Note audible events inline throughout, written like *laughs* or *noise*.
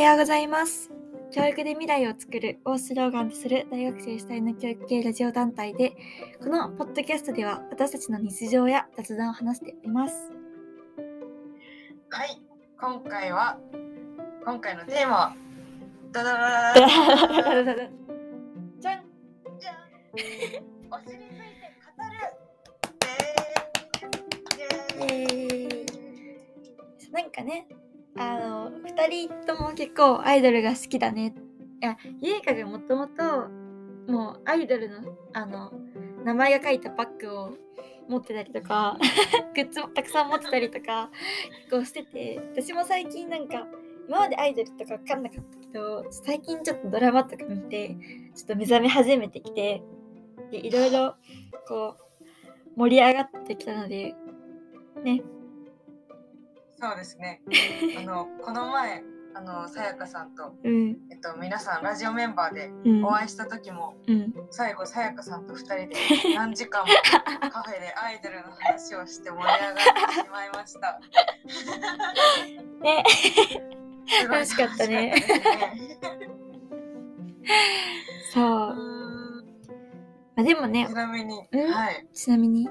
はようございます。教育で未来を作るをスローガンとする大学生主体の教育系ラジオ団体で、このポッドキャストでは私たちの日常や雑談を話しております。はい、今回は今回のテーマはダダダダダダダじゃんじゃんお尻について語るイエーイなんかね、あの、二人とも結構アイドルが好きだね。いや、ゆいかがもともと、もうアイドルの、あの、名前が書いたバッグを持ってたりとか、*laughs* グッズもたくさん持ってたりとか、結構してて、私も最近なんか、今までアイドルとか分かんなかったけど、最近ちょっとドラマとか見て、ちょっと目覚め始めてきて、でいろいろ、こう、盛り上がってきたので、ね、そうですね。あのこの前あのさやかさんとうん、えっと皆さんラジオメンバーでうん、お会いした時もうん。最後さやかさんと二人で *laughs* 何時間もカフェでアイドルの話をして盛り上がってしまいました。ね、楽しかったねそう。まあ、でもねち、なみに、うん？はい。ちなみに、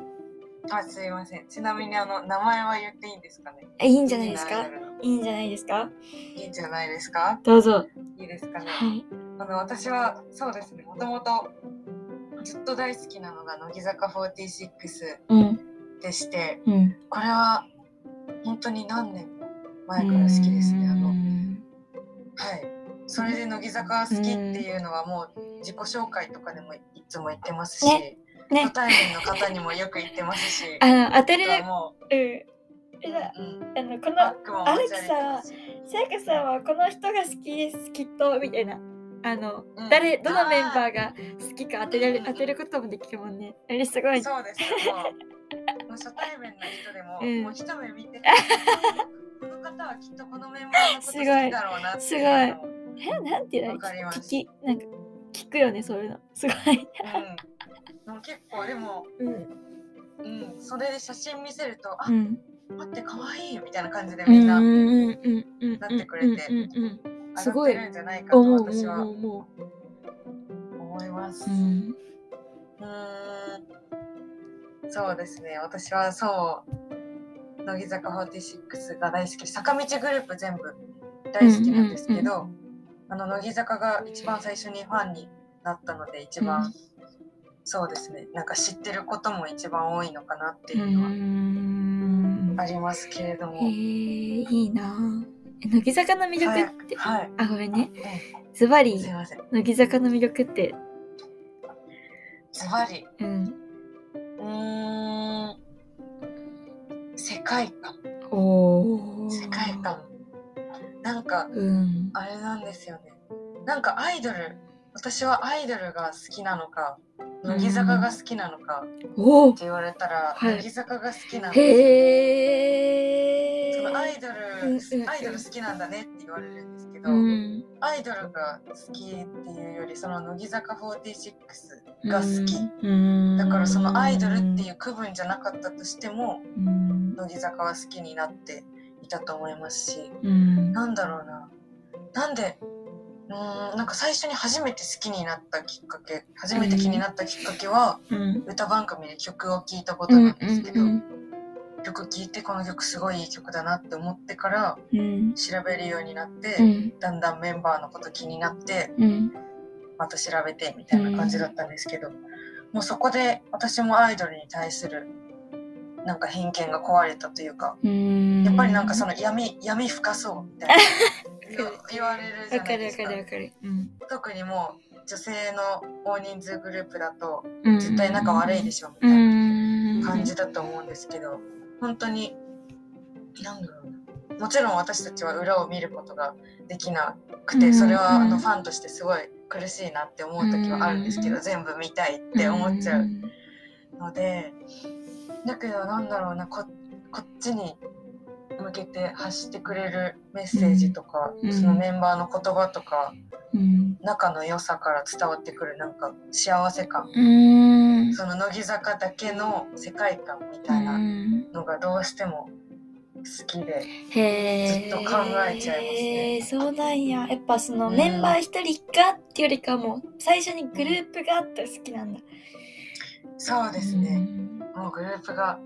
あ、すいません。ちなみにあの名前は言っていいんですかね？えいいんじゃないですか？いいんじゃないですか？いいんじゃないですか？どうぞ。いいですかね？はい。あの私はそうですね。もともとずっと大好きなのが乃木坂46うん、でして、うん。これは本当に何年前から好きですね？あのうんはい。それで乃木坂好きっていうのはもう自己紹介とかでもいつも言ってますし、ねね初対面の方にもよく言ってますし、あの、当てる、もうん。う、えうんだあの、この、バッグも持ち歩いてますしさやかさんはこの人が好きです、きっと、みたいな。あの、うん誰、どのメンバーが好きか当てられうん当てることもできるもんね。あれすごい。そうですよ。もう初対面の人でも、うんもう一目見て、この方はきっとこのメンバーのこと好きだろうなっていえ、なんていうの？聞き、なんか、聞くよね、そういうの。すごい。うん、でも結構でも、うん。うん、それで写真見せると、あ、うん。待って可愛いみたいな感じでうんみんなうんうんうんなってくれてうんうんうん上すごいんじゃないかと思う私は思う思思います。う。う。うんーんそうですね私はそう乃木坂46が大好き坂道グループ全部大好きなんですけど、あの乃木坂が一番最初にファンになったので一番、うんそうですね。なんか知ってることも一番多いのかなってういうのはん。ありますけれども、へえ、いいな。乃木坂の魅力って、はい、あ、ごめんね。うズバリ。ん、すい、ません。乃木坂の魅力って、ズバリ？うん。うーん。世界観。おー。世界観。なんかうん。あれなんですよね。なんかアイドル私はアイドルが好きなのか乃木坂が好きなのかって言われたら、はい乃木坂が好きなんですよへえ。そのアイドル、うんうんアイドル好きなんだねって言われるんですけど、うん。アイドルが好きっていうよりその乃木坂46が好き、うん。だからそのアイドルっていう区分じゃなかったとしてもうん。乃木坂は好きになっていたと思いますしうん。なんだろうななんでうーんなんか最初に初めて好きになったきっかけ初めて気になったきっかけは、うん。歌番組で曲を聴いたことうんなんですけど、うん。曲聴いてこの曲すごいいい曲だなって思ってからうん。調べるようになって、うん。だんだんメンバーのこと気になってうん。また調べてみたいな感じだったんですけど、もうそこで私もアイドルに対するなんか偏見が壊れたというか、うん。やっぱりなんかその闇闇深そうみたいな *laughs* 言われるじゃわかるわないですか。かるわかる。うん。特にもう女性の大人数グループだとうん。絶対仲悪いでしょみたういなん。感じだ。だと思うんですけど本当になんだろうな。もちろん私たちは裏を見ることができなくうん。てそれはあうん。のファンとしてすごい苦しいなって思う時はあるんですけどうん。全部見たいって思っちゃうのでだけどなんだろうなここっちに向けて発してくれるメッセージとか、うんそのメンバーの言葉とかうん。仲の良さから伝わってくるなんか幸せ感うん。その乃木坂だけの世界観みたいなうんのがどうしても好きで。ずっと考えちゃいますねそうなんや。やっぱそのうんメンバー一人がっていうよりかはもう最初にグループがあったら好きなんだ。そうですね、うんもうグループが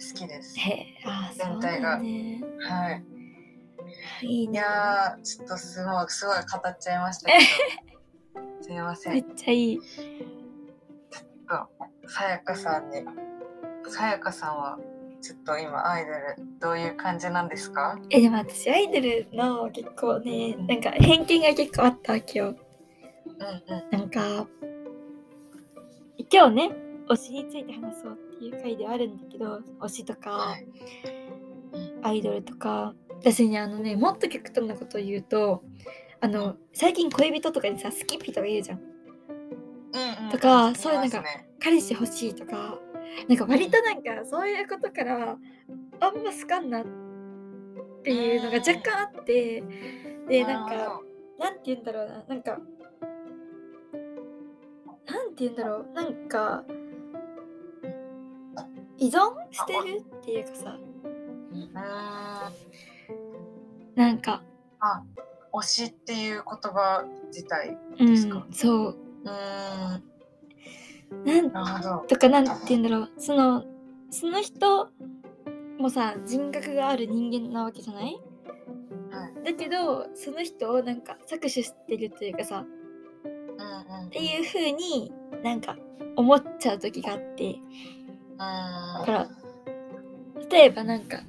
好きですあ全体がだね。はいいいね。いやーちょっとすごいすごい語っちゃいましたけど *laughs* すいませんめっちゃいい。さやかさんにさやかさんはちょっと今アイドルどういう感じなんですか？え、でも私アイドルの結構ね、なんか偏見が結構あったわけよ。うんうんなんか、今日ね、推しについて話そうっていう回ではあるんだけど、推しとか、はい。アイドルとか、私ね、あのね、もっと極端なことを言うと、あの、最近恋人とかにさ、スキッピとか言うじゃん。うんうんとかそういうなんか彼氏欲しいとか、なんか割となんかそういうことから、あんま好かんなっていうのが若干あって、で、なんか、なんて言うんだろうな、なんか、なんて言うんだろう、なんか、依存してるっていうかさ、なんか、あ推しっていう言葉自体うですか？ん、そう、うーんなんとかなんて言うんだろう、その、その人もさ、人格がある人間なわけじゃない？はい。だけど、その人をなんか搾取してるというかさ、うんうんっていう風になんか思っちゃう時があって、うんだから例えばなんか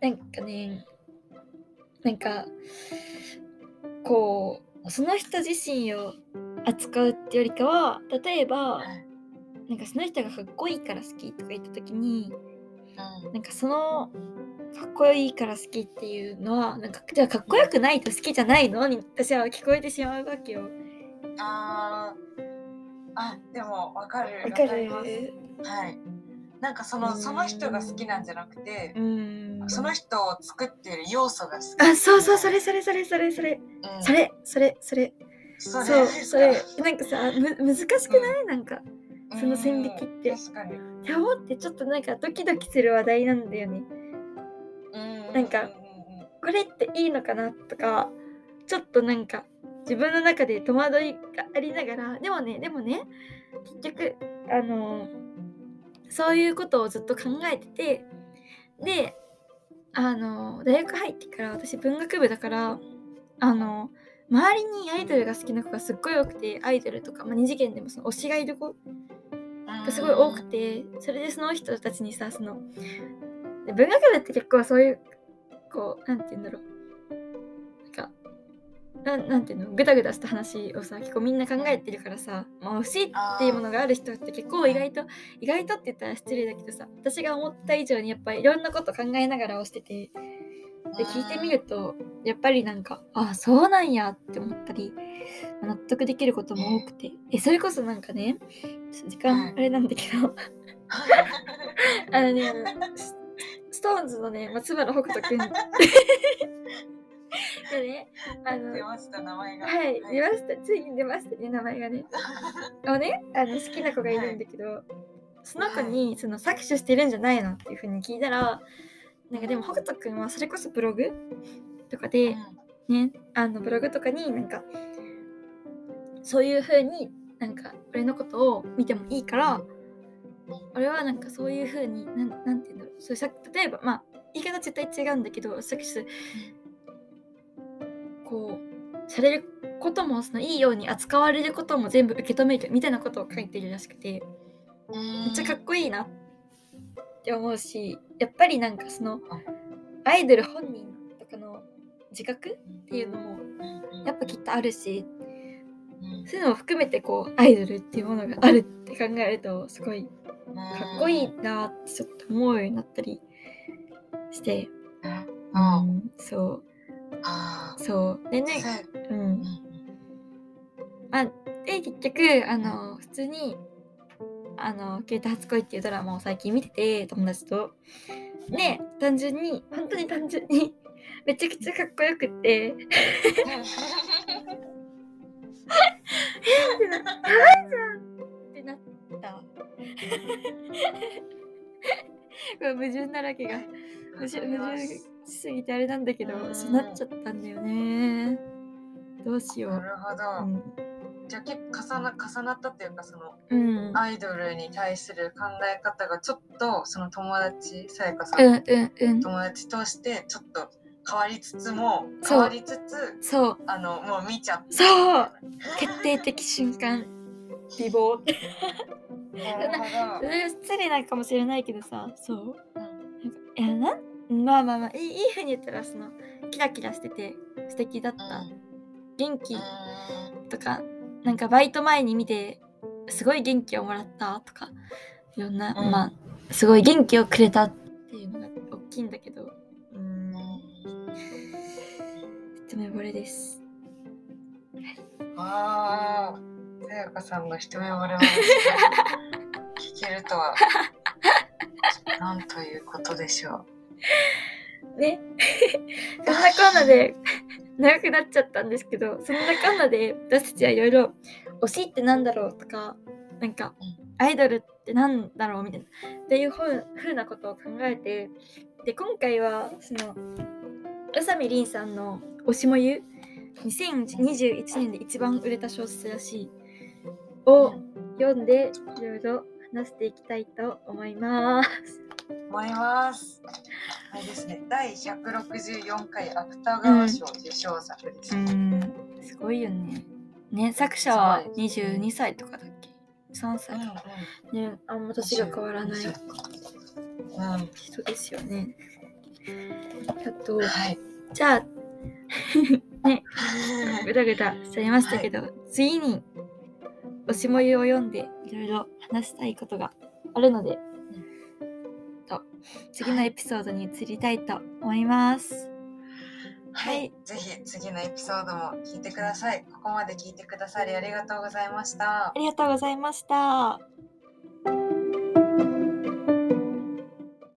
なんかねなんかこうその人自身を扱うってよりかは例えばはいなんかその人がかっこいいから好きとか言った時にうん。なんかそのかっこいいから好きっていうのはなんかじゃあかっこよくないと好きじゃないのに私は聞こえてしまうわけよ。あーあでもわかるわかります。るはい。なんかそのその人が好きなんじゃなくてうん。その人を作っている要素が好き。あそうそうそれそれそれそれそれ。うん。それそれそれ。それ。そうそれ。なんかさむ難しくない？なんか。かその線引きって。うん確かに。って思ってちょっとなんかドキドキする話題なんだよね。うん。なんかこれっていいのかな？とかちょっとなんか自分の中で戸惑いがありながらでもねでもね結局あのそういうことをずっと考えててであの大学入ってから私文学部だからあの周りにアイドルが好きな子がすっごい多くてアイドルとか、まあ、二次元でもその推しがいる子がすごい多くてそれでその人たちにさその文学部って結構そういうこうなんて言うんだろう。なんなんていうの？グダグダした話をさ結構みんな考えてるからさ、まあ、推しっていうものがある人って結構意外と意外とって言ったら失礼だけどさ私が思った以上にやっぱりいろんなこと考えながら推しててで聞いてみるとやっぱりなんかあそうなんやって思ったり納得できることも多くてえそれこそなんかね時間あれなんだけど *laughs* あのねあのスストーンズのね松原北斗くん *laughs* *laughs* がね。あの出ました名前が。はい、出ました。ついに出ましたね、名前がね。*laughs* あのね、あの好きな子がいるんだけど、その子にその搾取してるんじゃないのっていうふうに聞いたら、なんかでも北斗くんはそれこそブログとかでね、あのブログとかになんかそういうふうになんか俺のことを見てもいいから、俺はなんかそういうふうになんなんていうんだろう、そういうさ例えばまあ言い方絶対違うんだけど、搾取こうされることもそのいいように扱われることも全部受け止めるみたいなことを書いてるらしくてめっちゃかっこいいなって思うしやっぱりなんかそのアイドル本人とかの自覚っていうのもやっぱきっとあるしそういうのを含めてこうアイドルっていうものがあるって考えるとすごいかっこいいなってちょっと思うようになったりして、うん。うん、そう。あそう。でねーうん。まあ、で結局あの普通にあの「消えた初恋」っていうドラマを最近見てて友達と。で単純に本当に単純に *laughs* めちゃくちゃかっこよくって。えーってなやばいじゃんってなった。*laughs* これ矛盾だらけが。矛盾矛盾しすぎてあれなんだけどうん。そうなっちゃったんだよね。どうしよう。なるほど、じゃあ結構重な重なったっていうかそのうん。うんアイドルに対する考え方がちょっとその友達さやかさん、うんうんうん。友達としてちょっと変わりつつも変わりつつそう。あのもう見ちゃってそう。決定的瞬間。美貌ってなるほど、*laughs* 失礼なかもしれないけどさそう。うんなんかいやなんまあまあまあいいいい風に言ったらそのキラキラしてて素敵だった、元気。とかなんかバイト前に見てすごい元気をもらった。とかいろんな、うん。まあすごい元気をくれたっていうのが大きいんだけど。うん。一目惚れです。ああさやかさんの一目惚れ話が *laughs* 聞けるとはなんということでしょね。*laughs* そんなこんなで長くなっちゃったんですけどそんなこんなで私たちはいろいろ推しってなんだろうとかなんかうん。アイドルってなんだろうみたいなっていうふうなことを考えてで今回はその宇佐美凛さんの「推しもゆ」2021年で一番売れた小説らしいをう、読んでいろいろ話していきたいと思います。思います。あれですね。第164回芥川賞受賞作です、うん、すごいよね。ね、作者はそうです22歳とかだっけ ?3 歳。とか。ね、あんま年が変わらない。うん、人ですよね。あと、はい。じゃあ、*laughs* ね、ぐだぐだしちゃいましたけど、次に、おしもゆを読んでいろいろ話したいことがあるので、と次のエピソードに移りたいと思います。はい、はいぜひ次のエピソードも聞いてください。ここまで聞いてくださりありがとうございましたあ。りがとうございました。